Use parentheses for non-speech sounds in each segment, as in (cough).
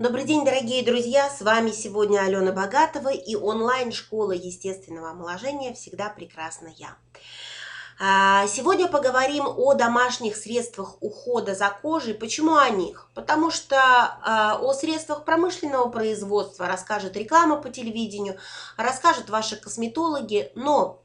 Добрый день, дорогие друзья! С вами сегодня Алена Богатова и онлайн-школа естественного омоложения «Всегда прекрасна я». А, сегодня поговорим о домашних средствах ухода за кожей. Почему о них? Потому что а, о средствах промышленного производства расскажет реклама по телевидению, расскажут ваши косметологи, но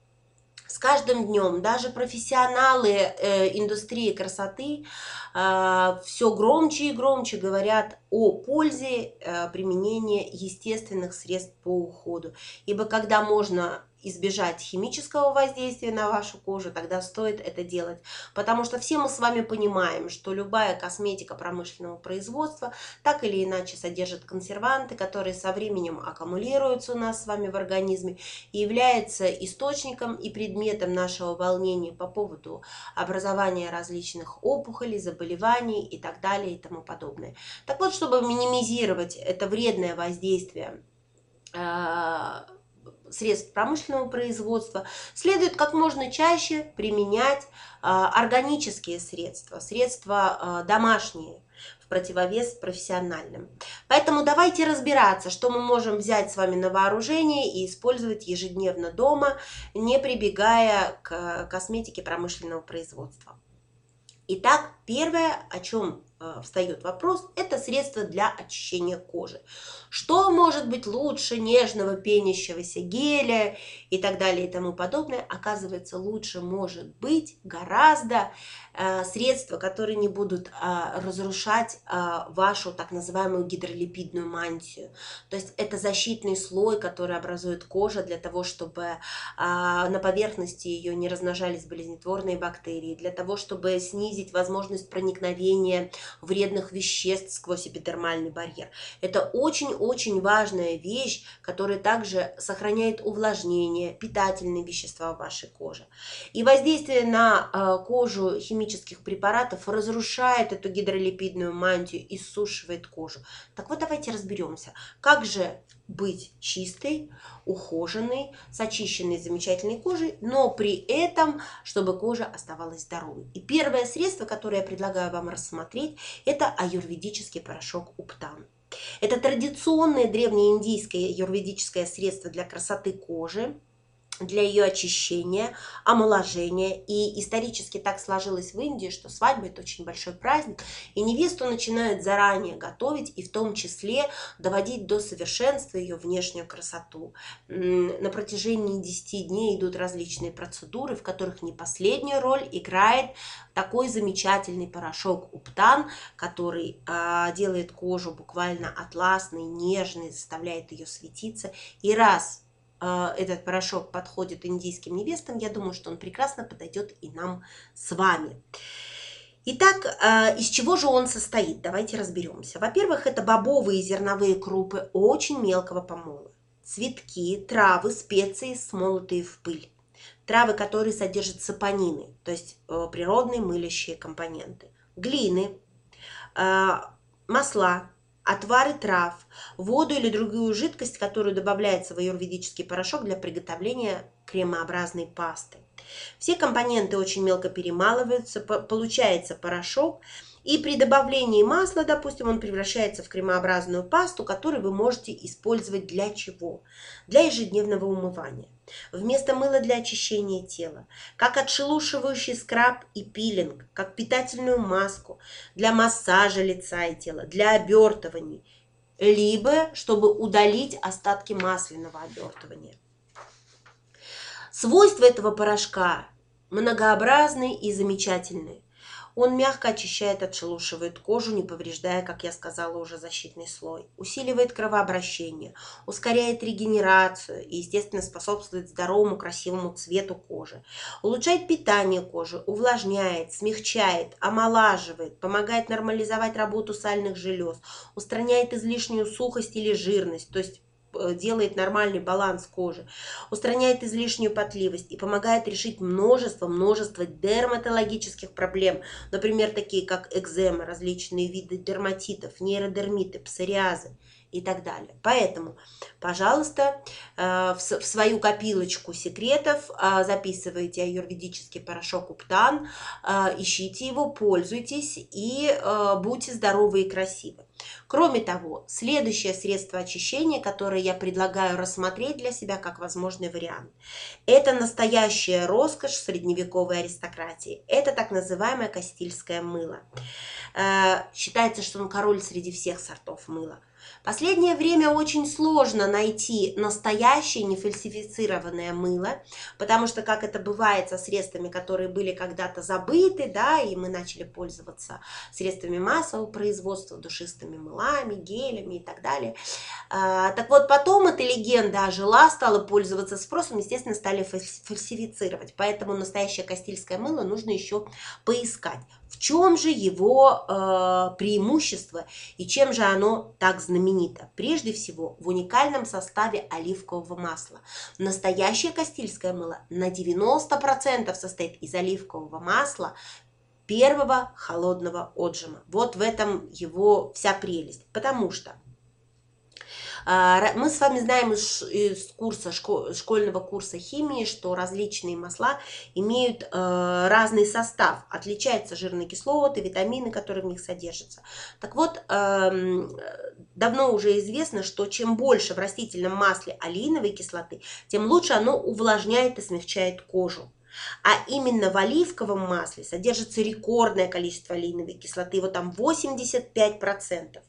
с каждым днем даже профессионалы э, индустрии красоты э, все громче и громче говорят о пользе э, применения естественных средств по уходу. Ибо когда можно избежать химического воздействия на вашу кожу, тогда стоит это делать. Потому что все мы с вами понимаем, что любая косметика промышленного производства так или иначе содержит консерванты, которые со временем аккумулируются у нас с вами в организме и является источником и предметом нашего волнения по поводу образования различных опухолей, заболеваний и так далее и тому подобное. Так вот, чтобы минимизировать это вредное воздействие а, средств промышленного производства, следует как можно чаще применять а, органические средства, средства а, домашние, в противовес профессиональным. Поэтому давайте разбираться, что мы можем взять с вами на вооружение и использовать ежедневно дома, не прибегая к косметике промышленного производства. Итак, первое, о чем встает вопрос, это средство для очищения кожи. Что может быть лучше нежного пенящегося геля и так далее и тому подобное? Оказывается, лучше может быть гораздо э, средства, которые не будут э, разрушать э, вашу так называемую гидролипидную мантию. То есть это защитный слой, который образует кожа для того, чтобы э, на поверхности ее не размножались болезнетворные бактерии, для того, чтобы снизить возможность проникновения вредных веществ сквозь эпидермальный барьер. Это очень-очень важная вещь, которая также сохраняет увлажнение, питательные вещества в вашей коже. И воздействие на э, кожу химических препаратов разрушает эту гидролипидную мантию, иссушивает кожу. Так вот, давайте разберемся, как же быть чистой, ухоженной, с очищенной замечательной кожей, но при этом, чтобы кожа оставалась здоровой. И первое средство, которое я предлагаю вам рассмотреть, это аюрведический порошок Уптан. Это традиционное древнеиндийское аюрведическое средство для красоты кожи, для ее очищения, омоложения. И исторически так сложилось в Индии, что свадьба – это очень большой праздник, и невесту начинают заранее готовить, и в том числе доводить до совершенства ее внешнюю красоту. На протяжении 10 дней идут различные процедуры, в которых не последнюю роль играет такой замечательный порошок Уптан, который а, делает кожу буквально атласной, нежной, заставляет ее светиться. И раз этот порошок подходит индийским невестам, я думаю, что он прекрасно подойдет и нам с вами. Итак, а, из чего же он состоит? Давайте разберемся. Во-первых, это бобовые зерновые крупы очень мелкого помола. Цветки, травы, специи, смолотые в пыль. Травы, которые содержат сапонины, то есть э, природные мылящие компоненты. Глины, а, масла, отвары трав, воду или другую жидкость, которую добавляется в аюрведический порошок для приготовления кремообразной пасты. Все компоненты очень мелко перемалываются, получается порошок, и при добавлении масла, допустим, он превращается в кремообразную пасту, которую вы можете использовать для чего? Для ежедневного умывания. Вместо мыла для очищения тела, как отшелушивающий скраб и пилинг, как питательную маску для массажа лица и тела, для обертываний, либо чтобы удалить остатки масляного обертывания. Свойства этого порошка многообразные и замечательные. Он мягко очищает, отшелушивает кожу, не повреждая, как я сказала, уже защитный слой. Усиливает кровообращение, ускоряет регенерацию и, естественно, способствует здоровому, красивому цвету кожи. Улучшает питание кожи, увлажняет, смягчает, омолаживает, помогает нормализовать работу сальных желез, устраняет излишнюю сухость или жирность, то есть делает нормальный баланс кожи, устраняет излишнюю потливость и помогает решить множество-множество дерматологических проблем, например, такие как экзема, различные виды дерматитов, нейродермиты, псориазы и так далее. Поэтому, пожалуйста, э, в свою копилочку секретов э, записывайте аюрведический порошок Уптан, ищите его, пользуйтесь и будьте здоровы и красивы. Кроме того, следующее средство очищения, которое я предлагаю рассмотреть для себя как возможный вариант, это настоящая роскошь средневековой аристократии. Это так называемое кастильское мыло. Э, считается, что он король среди всех сортов мыла. Последнее время очень сложно найти настоящее нефальсифицированное мыло, потому что, как это бывает со средствами, которые были когда-то забыты, да, и мы начали пользоваться средствами массового производства, душистыми мылами, гелями и так далее. А, так вот, потом эта легенда ожила, стала пользоваться спросом, естественно, стали фальсифицировать. Поэтому настоящее кастильское мыло нужно еще поискать. В чем же его э, преимущество и чем же оно так знаменито? Прежде всего, в уникальном составе оливкового масла. Настоящее кастильское мыло на 90% состоит из оливкового масла первого холодного отжима. Вот в этом его вся прелесть. Потому что мы с вами знаем из курса, школьного курса химии, что различные масла имеют э, разный состав. Отличаются жирные кислоты, витамины, которые в них содержатся. Так вот, эм, давно уже известно, что чем больше в растительном масле алииновой кислоты, тем лучше оно увлажняет и смягчает кожу. А именно в оливковом масле содержится рекордное количество алииновой кислоты, вот там 85%.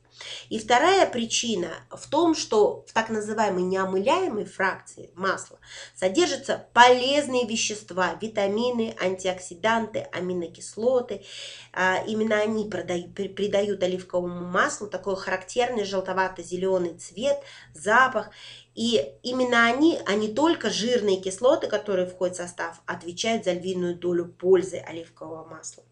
И вторая причина в том, что в так называемой неомыляемой фракции масла содержатся полезные вещества, витамины, антиоксиданты, аминокислоты. А, именно они придают оливковому маслу такой характерный желтовато-зеленый цвет, запах. И именно они, а не только жирные кислоты, которые входят в состав, отвечают за львиную долю пользы оливкового масла.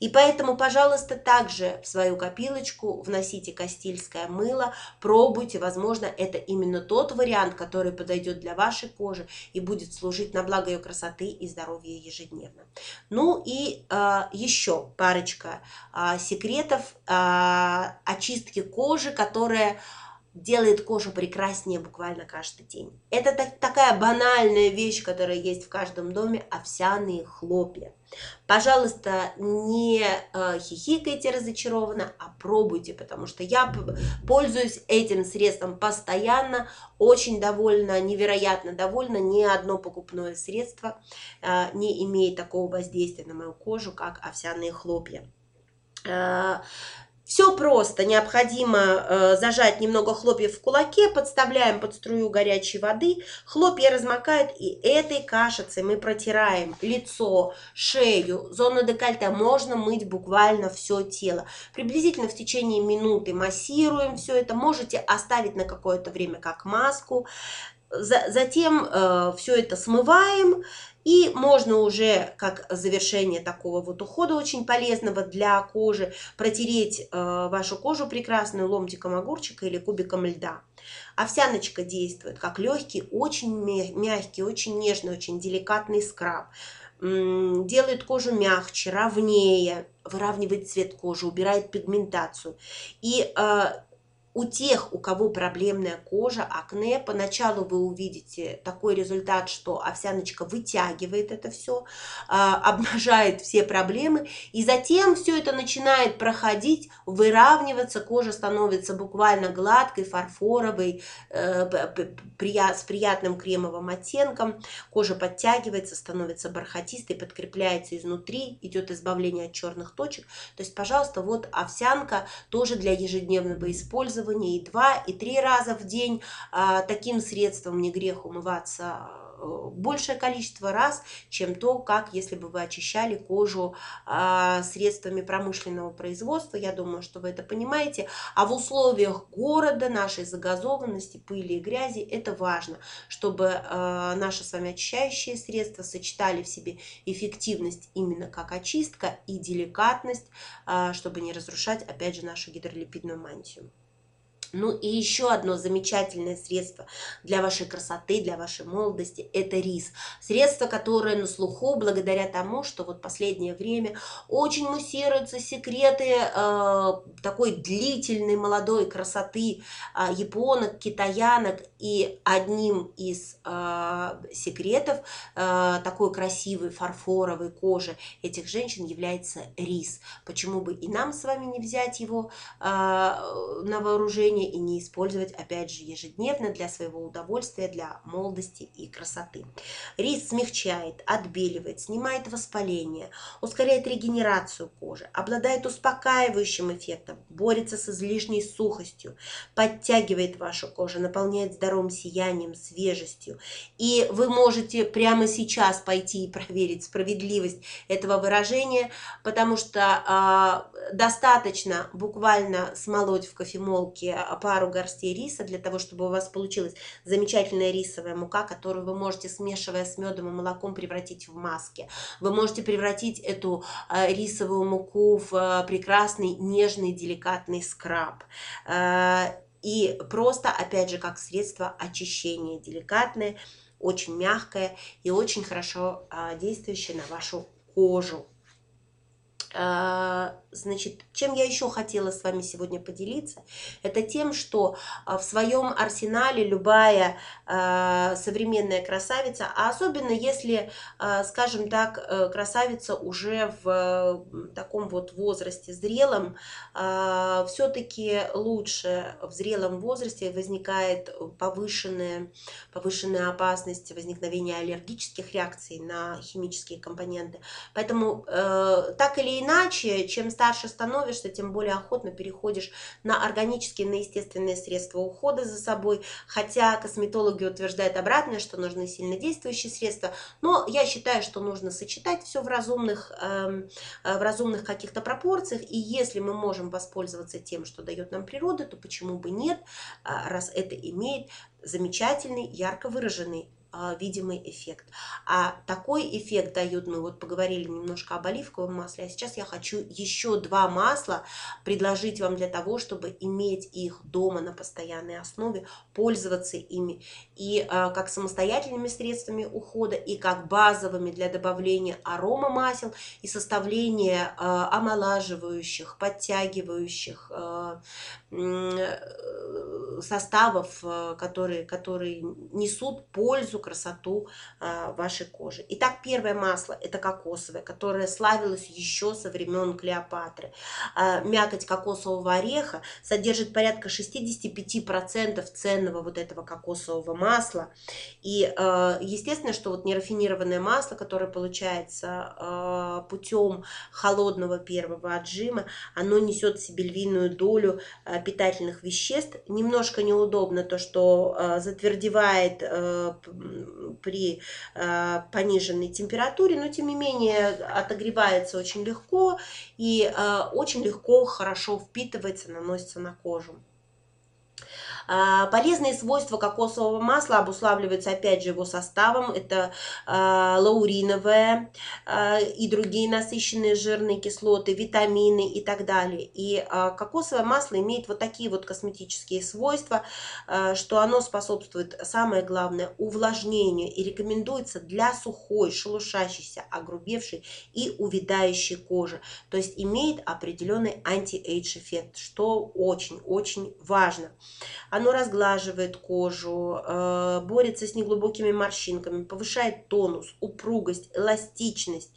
И поэтому, пожалуйста, также в свою копилочку вносите кастильское мыло, пробуйте, возможно, это именно тот вариант, который подойдет для вашей кожи и будет служить на благо ее красоты и здоровья ежедневно. Ну и э, еще парочка э, секретов э, очистки кожи, которая делает кожу прекраснее буквально каждый день. Это так, такая банальная вещь, которая есть в каждом доме, овсяные хлопья. Пожалуйста, не э, хихикайте разочарованно, а пробуйте, потому что я пользуюсь этим средством постоянно, очень довольна, невероятно довольна. Ни одно покупное средство э, не имеет такого воздействия на мою кожу, как овсяные хлопья. Все просто. Необходимо э, зажать немного хлопьев в кулаке, подставляем под струю горячей воды, хлопья размокают, и этой кашицей мы протираем лицо, шею, зону декольте. Можно мыть буквально все тело. Приблизительно в течение минуты массируем все это. Можете оставить на какое-то время как маску. Затем э, все это смываем и можно уже, как завершение такого вот ухода очень полезного для кожи, протереть э, вашу кожу прекрасную ломтиком огурчика или кубиком льда. Овсяночка действует как легкий, очень мягкий, очень нежный, очень деликатный скраб делает кожу мягче, ровнее, выравнивает цвет кожи, убирает пигментацию. И э, у тех, у кого проблемная кожа, акне, поначалу вы увидите такой результат, что овсяночка вытягивает это все, а, (laughs) обнажает все проблемы, и затем все это начинает проходить, выравниваться, кожа становится буквально гладкой, фарфоровой, э, с приятным кремовым оттенком, кожа подтягивается, становится бархатистой, подкрепляется изнутри, идет избавление от черных точек. То есть, пожалуйста, вот овсянка тоже для ежедневного использования использования и два, и три раза в день. А, таким средством не грех умываться э, большее количество раз, чем то, как если бы вы очищали кожу а, средствами промышленного производства. Я думаю, что вы это понимаете. А в условиях города, нашей загазованности, пыли и грязи, это важно, чтобы а, наши с вами очищающие средства сочетали в себе эффективность именно как очистка и деликатность, а, чтобы не разрушать, опять же, нашу гидролипидную мантию. Ну и еще одно замечательное средство для вашей красоты, для вашей молодости – это рис. Средство, которое на слуху благодаря тому, что вот последнее время очень муссируются секреты э, такой длительной молодой красоты э, японок, китаянок. И одним из э, секретов э, такой красивой фарфоровой кожи этих женщин является рис. Почему бы и нам с вами не взять его э, на вооружение? Питания и не использовать, опять же, ежедневно для своего удовольствия, для молодости и красоты. Рис смягчает, отбеливает, снимает воспаление, ускоряет регенерацию кожи, обладает успокаивающим эффектом, борется с излишней сухостью, подтягивает вашу кожу, наполняет здоровым сиянием, свежестью. И вы можете прямо сейчас пойти и проверить справедливость этого выражения, потому что э, достаточно буквально смолоть в кофемолке пару горстей риса для того, чтобы у вас получилась замечательная рисовая мука, которую вы можете, смешивая с медом и молоком, превратить в маски. Вы можете превратить эту э, рисовую муку в э, прекрасный, нежный, деликатный скраб. И просто, опять же, как средство очищения, деликатное, очень мягкое и очень хорошо действующее на вашу кожу. Значит, чем я еще хотела с вами сегодня поделиться, это тем, что а, в своем арсенале любая э, современная красавица, а особенно если, э, скажем так, э, красавица уже в таком вот возрасте зрелом, э, все-таки лучше в зрелом возрасте возникает повышенная, повышенная опасность возникновения аллергических реакций на химические компоненты. Поэтому э, так или иначе, чем старше становишься, тем более охотно переходишь на органические, на естественные средства ухода за собой. Хотя косметологи утверждают обратное, что нужны сильнодействующие средства. Но я считаю, что нужно сочетать все в разумных, эм, э, в разумных каких-то пропорциях. И если мы можем воспользоваться тем, что дает нам природа, то почему бы нет, а, раз это имеет замечательный, ярко выраженный видимый эффект. А такой эффект дают, мы вот поговорили немножко об оливковом масле, а сейчас я хочу еще два масла предложить вам для того, чтобы иметь их дома на постоянной основе, пользоваться ими и а, как самостоятельными средствами ухода, и как базовыми для добавления арома масел и составления а, омолаживающих, подтягивающих а, э, составов, а, которые, которые несут пользу пользу, красоту а, вашей кожи. Итак, первое масло – это кокосовое, которое славилось еще со времен Клеопатры. А, мякоть кокосового ореха содержит порядка 65% ценного вот этого кокосового масла. И а, естественно, что вот нерафинированное масло, которое получается путем холодного первого отжима, оно несет в себе львиную долю питательных веществ. Немножко неудобно то, что затвердевает при э, пониженной температуре, но тем не менее отогревается очень легко и э, очень легко, хорошо впитывается, наносится на кожу. А, полезные свойства кокосового масла обуславливаются опять же его составом. Это а, лауриновое а, и другие насыщенные жирные кислоты, витамины и так далее. И кокосовое масло имеет вот такие вот косметические свойства, что оно способствует, самое главное, увлажнению и рекомендуется для сухой, шелушащейся, огрубевшей и увядающей кожи. То есть имеет определенный anti-age эффект, что очень-очень важно. Оно разглаживает кожу, э, борется с неглубокими морщинками, повышает тонус, упругость, эластичность.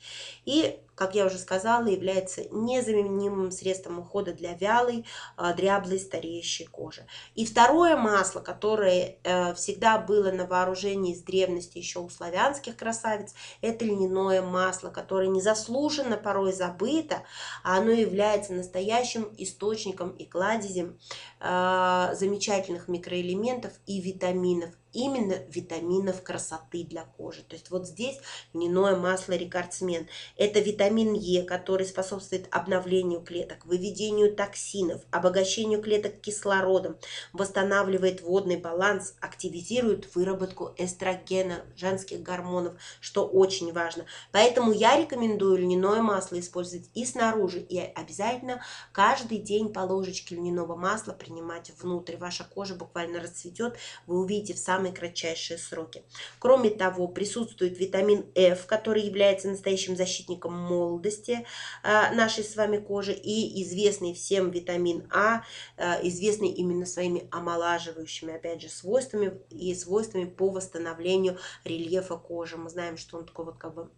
И как я уже сказала, является незаменимым средством ухода для вялой, а, дряблой, стареющей кожи. И второе масло, которое э, всегда было на вооружении с древности еще у славянских красавиц, это льняное масло, которое незаслуженно порой забыто, а оно является настоящим источником и кладезем э, замечательных микроэлементов и витаминов именно витаминов красоты для кожи. То есть вот здесь льняное масло рекордсмен. Это витамин Е, который способствует обновлению клеток, выведению токсинов, обогащению клеток кислородом, восстанавливает водный баланс, активизирует выработку эстрогена, женских гормонов, что очень важно. Поэтому я рекомендую льняное масло использовать и снаружи, и обязательно каждый день по ложечке льняного масла принимать внутрь. Ваша кожа буквально расцветет, вы увидите в самые кратчайшие сроки. Кроме того, присутствует витамин F, который является настоящим защитником молодости э, нашей с вами кожи, и известный всем витамин А, э, известный именно своими омолаживающими, опять же, свойствами и свойствами по восстановлению рельефа кожи. Мы знаем, что он такой вот как бы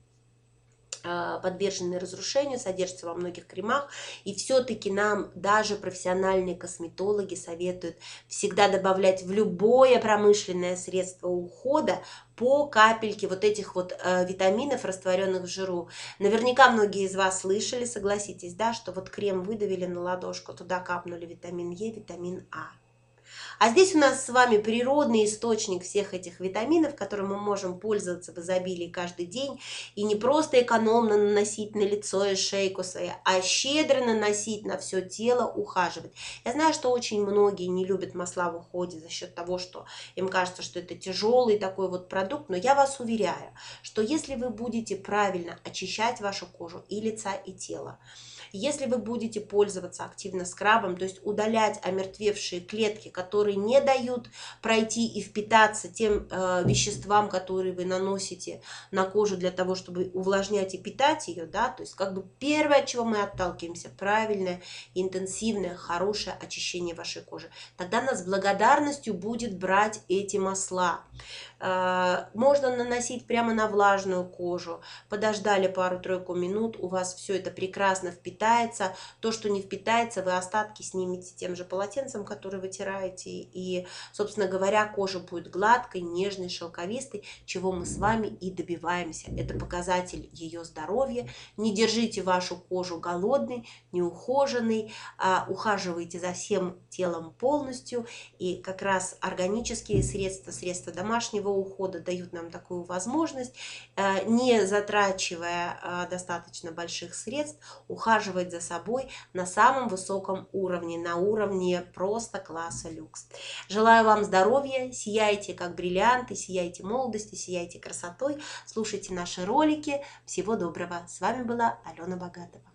подвержены разрушению, содержится во многих кремах. И все-таки нам даже профессиональные косметологи советуют всегда добавлять в любое промышленное средство ухода по капельке вот этих вот э, витаминов, растворенных в жиру. Наверняка многие из вас слышали, согласитесь, да, что вот крем выдавили на ладошку, туда капнули витамин Е, витамин А. А здесь у нас с вами природный источник всех этих витаминов, которым мы можем пользоваться в изобилии каждый день. И не просто экономно наносить на лицо и шейку свои, а щедро наносить на все тело, ухаживать. Я знаю, что очень многие не любят масла в уходе за счет того, что им кажется, что это тяжелый такой вот продукт. Но я вас уверяю, что если вы будете правильно очищать вашу кожу и лица, и тела, если вы будете пользоваться активно скрабом, то есть удалять омертвевшие клетки, которые не дают пройти и впитаться тем э, веществам, которые вы наносите на кожу для того, чтобы увлажнять и питать ее, да, то есть как бы первое, от чего мы отталкиваемся, правильное, интенсивное, хорошее очищение вашей кожи. Тогда нас благодарностью будет брать эти масла. Э, можно наносить прямо на влажную кожу. Подождали пару-тройку минут, у вас все это прекрасно впитается. То, что не впитается, вы остатки снимете тем же полотенцем, который вытираете. И, собственно говоря, кожа будет гладкой, нежной, шелковистой, чего мы с вами и добиваемся. Это показатель ее здоровья. Не держите вашу кожу голодной, неухоженной, а ухаживайте за всем телом полностью. И как раз органические средства, средства домашнего ухода дают нам такую возможность, э, не затрачивая э, достаточно больших средств, ухаживать за собой на самом высоком уровне, на уровне просто класса люкс. Желаю вам здоровья, сияйте как бриллианты, сияйте молодости, сияйте красотой, слушайте наши ролики. Всего доброго. С вами была Алена Богатова.